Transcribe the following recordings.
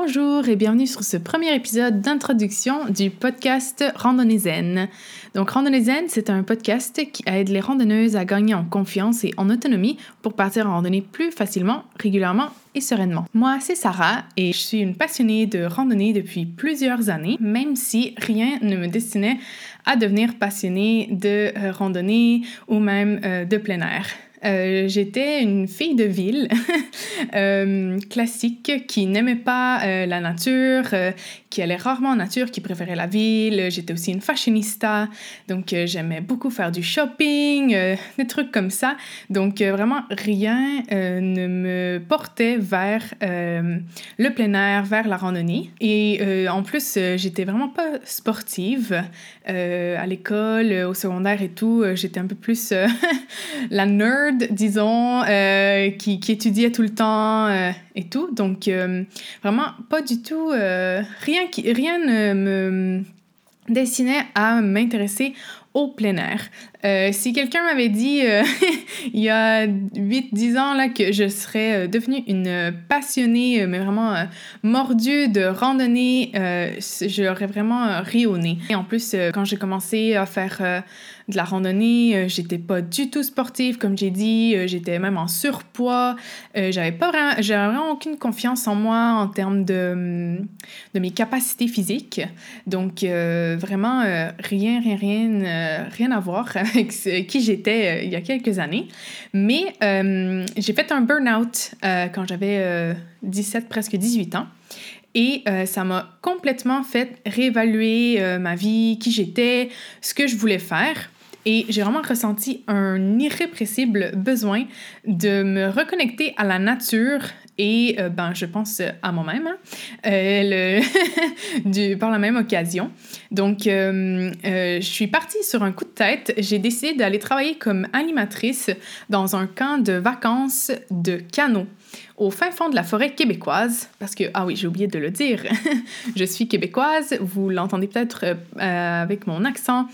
Bonjour et bienvenue sur ce premier épisode d'introduction du podcast Randonnée Zen. Donc Randonnée Zen, c'est un podcast qui aide les randonneuses à gagner en confiance et en autonomie pour partir en randonnée plus facilement, régulièrement et sereinement. Moi, c'est Sarah et je suis une passionnée de randonnée depuis plusieurs années, même si rien ne me destinait à devenir passionnée de euh, randonnée ou même euh, de plein air. Euh, j'étais une fille de ville euh, classique qui n'aimait pas euh, la nature, qui allait rarement en nature, qui préférait la ville. J'étais aussi une fashionista, donc j'aimais beaucoup faire du shopping, des trucs comme ça. Donc vraiment rien ne me portait vers le plein air, vers la randonnée. Et en plus, j'étais vraiment pas sportive à l'école, au secondaire et tout. J'étais un peu plus la nerd disons, euh, qui, étudiait tout le temps euh, et tout. Donc, euh, vraiment, pas du tout, rien, rien ne me destinait à m'intéresser au plein air. si quelqu'un m'avait dit il y a 8-10 ans là, que je serais devenue une passionnée, mais vraiment mordue de randonnée, j'aurais vraiment ri. Et en plus, quand j'ai commencé à faire de la randonnée. Euh, j'étais pas du tout sportive, comme j'ai dit. Euh, j'étais même en surpoids. Euh, j'avais pas vraiment, vraiment aucune confiance en moi en termes de, hum, de mes capacités physiques. Donc, vraiment, rien, rien, rien, rien à voir avec qui j'étais il y a quelques années. Mais j'ai fait un burn-out quand j'avais 17, presque 18 ans. Et ça m'a complètement fait réévaluer ma vie, qui j'étais, ce que je voulais faire. Et j'ai vraiment ressenti un irrépressible besoin de me reconnecter à la nature et, euh, ben, je pense à moi-même, hein, euh, par la même occasion. Donc, euh, je suis partie sur un coup de tête. J'ai décidé d'aller travailler comme animatrice dans un camp de vacances de canot au fin fond de la forêt québécoise, parce que, ah oui, j'ai oublié de le dire, je suis québécoise, vous l'entendez peut-être avec mon accent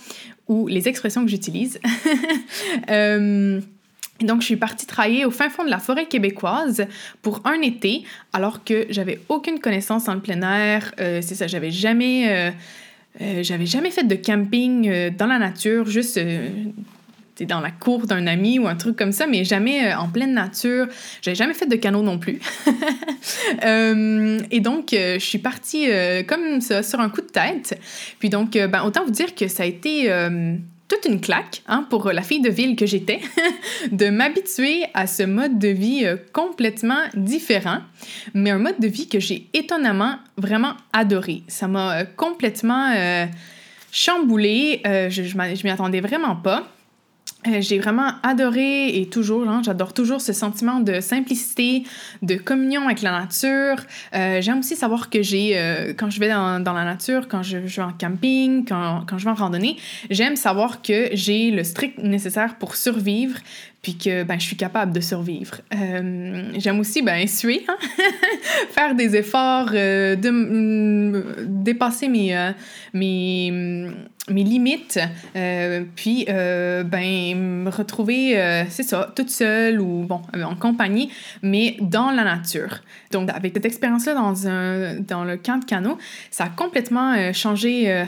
ou les expressions que j'utilise. euh, donc, je suis partie travailler au fin fond de la forêt québécoise pour un été, alors que j'avais aucune connaissance en plein air. Euh, c'est ça, j'avais jamais, euh, j'avais jamais fait de camping dans la nature, juste dans la cour d'un ami ou un truc comme ça, mais jamais euh, en pleine nature. J'avais jamais fait de canot non plus. Euh, et donc, euh, je suis partie comme ça, sur un coup de tête. Puis donc, ben, autant vous dire que ça a été toute une claque hein, pour la fille de ville que j'étais de m'habituer à ce mode de vie complètement différent, mais un mode de vie que j'ai étonnamment vraiment adoré. Ça m'a complètement chamboulé. je, je m'y attendais vraiment pas. Euh, j'ai vraiment adoré et toujours, hein, j'adore toujours ce sentiment de simplicité, de communion avec la nature. Euh, j'aime aussi savoir que j'ai, euh, quand je vais dans, la nature, quand je, je, vais en camping, quand, quand je vais en randonnée, j'aime savoir que j'ai le strict nécessaire pour survivre, puis que ben, je suis capable de survivre. Euh, j'aime aussi ben, suer, hein? faire des efforts, euh, de, dépasser mes, euh, mes, mes limites, puis ben, me retrouver, c'est ça, toute seule ou bon, en compagnie, mais dans la nature. Donc, avec cette expérience-là dans, dans le camp de canot, ça a complètement changé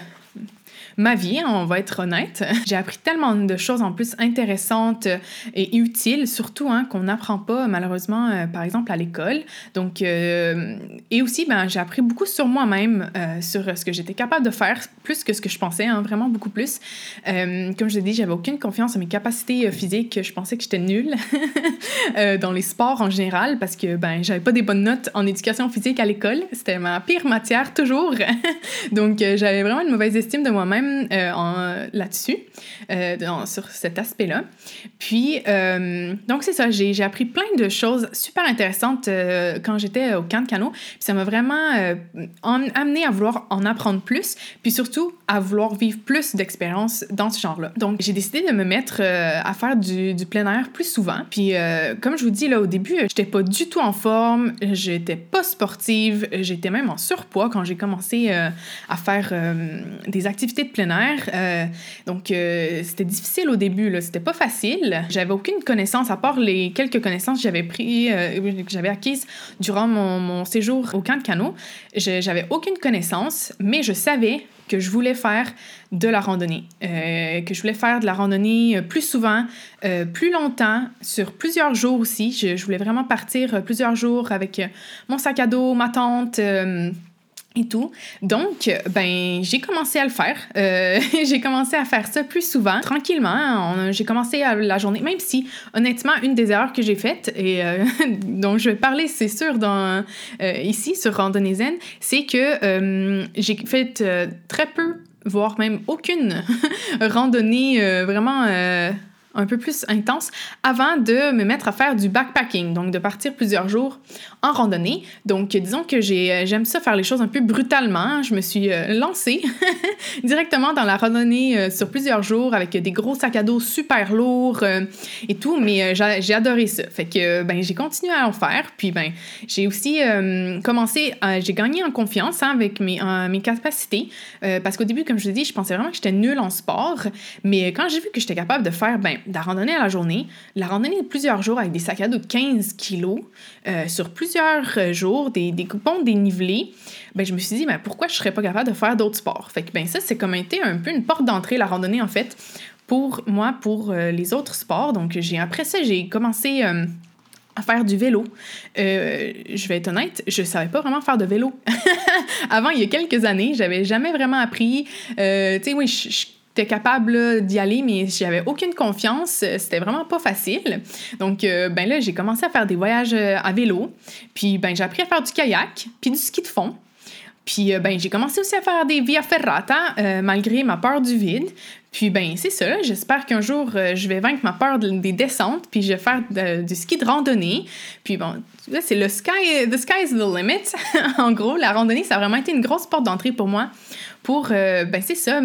ma vie, on va être honnête. J'ai appris tellement de choses en plus intéressantes et utiles, surtout hein, qu'on n'apprend pas malheureusement, euh, par exemple, à l'école. Donc, euh, et aussi, ben, j'ai appris beaucoup sur moi-même, euh, sur ce que j'étais capable de faire, plus que ce que je pensais, hein, vraiment beaucoup plus. comme je l'ai dit, j'avais aucune confiance en mes capacités physiques. Je pensais que j'étais nulle dans les sports en général parce que ben, j'avais pas des bonnes notes en éducation physique à l'école. C'était ma pire matière toujours. Donc, j'avais vraiment une mauvaise estime de moi-même euh, là-dessus, euh, sur cet aspect-là. Puis, euh, donc c'est ça, j'ai appris plein de choses super intéressantes quand j'étais au camp de canot. Puis ça m'a vraiment amené à vouloir en apprendre plus, puis surtout à vouloir vivre plus d'expériences dans ce genre-là. Donc, j'ai décidé de me mettre à faire du, plein air plus souvent. Puis, comme je vous dis là au début, j'étais pas du tout en forme, j'étais pas sportive, j'étais même en surpoids quand j'ai commencé à faire des activités de air. donc, c'était difficile au début. C'était pas facile. J'avais aucune connaissance, à part les quelques connaissances que j'avais pris, que j'avais acquises durant mon, séjour au camp de. J'avais aucune connaissance, mais je savais que je voulais faire de la randonnée, euh, que je voulais faire de la randonnée euh, plus souvent, euh, plus longtemps, sur plusieurs jours aussi. Je, voulais vraiment partir plusieurs jours avec mon sac à dos, ma tente et tout. Donc, ben, j'ai commencé à le faire. Euh, j'ai commencé à faire ça plus souvent, tranquillement. J'ai commencé à la journée, même si, honnêtement, une des erreurs que j'ai faites, et euh, dont je vais parler, c'est sûr, dans, euh, ici, sur Randonnée Zen, c'est que j'ai fait très peu, voire même aucune randonnée vraiment un peu plus intense avant de me mettre à faire du backpacking, donc de partir plusieurs jours en randonnée. Donc, disons que euh, j'aime ça faire les choses un peu brutalement. Je me suis euh, lancée directement dans la randonnée euh, sur plusieurs jours avec des gros sacs à dos super lourds et tout, mais j'ai adoré ça. Fait que, ben, j'ai continué à en faire. Puis, ben, j'ai aussi commencé, j'ai gagné en confiance hein, avec mes, capacités parce qu'au début, comme je l'ai dit, je pensais vraiment que j'étais nulle en sport, mais quand j'ai vu que j'étais capable de faire, ben, la randonnée à la journée, la randonnée de plusieurs jours avec des sacs à dos de 15 kilos euh, sur plusieurs euh, jours, des, des coupons dénivelés, ben, je me suis dit, ben, pourquoi je serais pas capable de faire d'autres sports? Fait que ben, ça, c'est comme été un peu une porte d'entrée, la randonnée, en fait, pour moi, pour euh, les autres sports. Donc, j'ai après ça, j'ai commencé à faire du vélo. je vais être honnête, je savais pas vraiment faire de vélo. Avant, il y a quelques années, j'avais jamais vraiment appris. tu sais, oui, je j'étais capable d'y aller, mais j'avais aucune confiance. C'était vraiment pas facile. Donc, euh, ben là, j'ai commencé à faire des voyages euh, à vélo. Puis, ben, j'ai appris à faire du kayak, puis du ski de fond. Puis, euh, ben, j'ai commencé aussi à faire des via ferrata, malgré ma peur du vide. Puis, ben, c'est ça. J'espère qu'un jour, je vais vaincre ma peur des descentes, puis je vais faire du ski de randonnée. Puis, bon, là, c'est le sky, the sky is the limit. en gros, la randonnée, ça a vraiment été une grosse porte d'entrée pour moi pour, euh, ben c'est ça,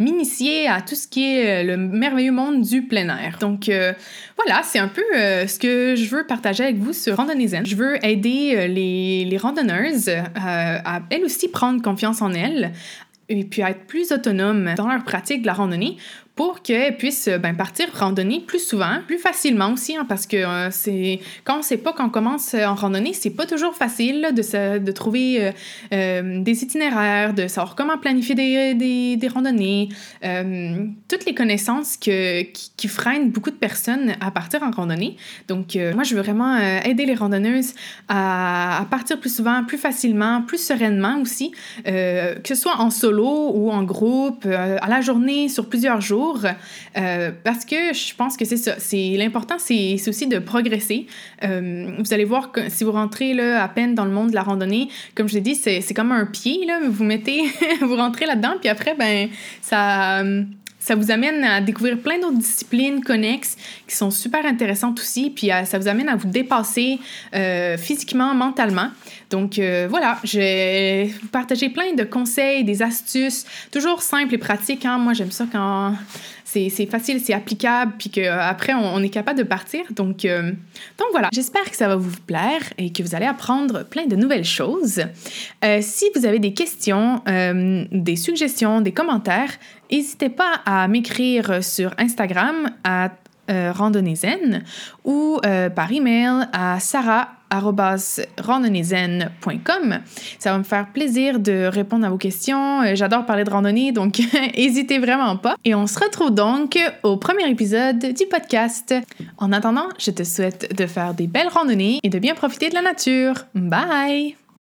m'initier à tout ce qui est euh, le merveilleux monde du plein air. Donc euh, voilà, c'est un peu ce que je veux partager avec vous sur Randonnée Zen. Je veux aider les, les randonneuses à elles aussi prendre confiance en elles, et puis être plus autonomes dans leur pratique de la randonnée pour qu'elles puissent euh, ben, partir randonner plus souvent, plus facilement aussi, hein, parce que euh, c'est quand on sait pas qu'on commence euh, en randonnée, c'est pas toujours facile de, de trouver des itinéraires, de savoir comment planifier des, des, randonnées, toutes les connaissances que, qui, freinent beaucoup de personnes à partir en randonnée. Donc, moi, je veux vraiment aider les randonneuses à, partir plus souvent, plus facilement, plus sereinement aussi, que ce soit en solo ou en groupe, à la journée, sur plusieurs jours euh, parce que je pense que c'est ça. C'est l'important, c'est aussi de progresser. Euh, vous allez voir que si vous rentrez là, à peine dans le monde de la randonnée, comme je l'ai dit, c'est comme un pied là, vous mettez, vous rentrez là-dedans, puis après ben ça ça vous amène à découvrir plein d'autres disciplines connexes qui sont super intéressantes aussi, puis ça vous amène à vous dépasser euh, physiquement, mentalement. Donc euh, voilà, je vous partager plein de conseils, des astuces, toujours simples et pratiques. Hein. Moi, j'aime ça quand c'est facile, c'est applicable, puis qu'après, on, est capable de partir. Donc, euh, voilà, j'espère que ça va vous plaire et que vous allez apprendre plein de nouvelles choses. Euh, si vous avez des questions, euh, des suggestions, des commentaires, n'hésitez pas à m'écrire sur Instagram à euh, ou par email à sarah randonnézen.com. Ça va me faire plaisir de répondre à vos questions. Euh, j'adore parler de randonnée, donc n'hésitez vraiment pas. Et on se retrouve donc au premier épisode du podcast. En attendant, je te souhaite de faire des belles randonnées et de bien profiter de la nature. Bye!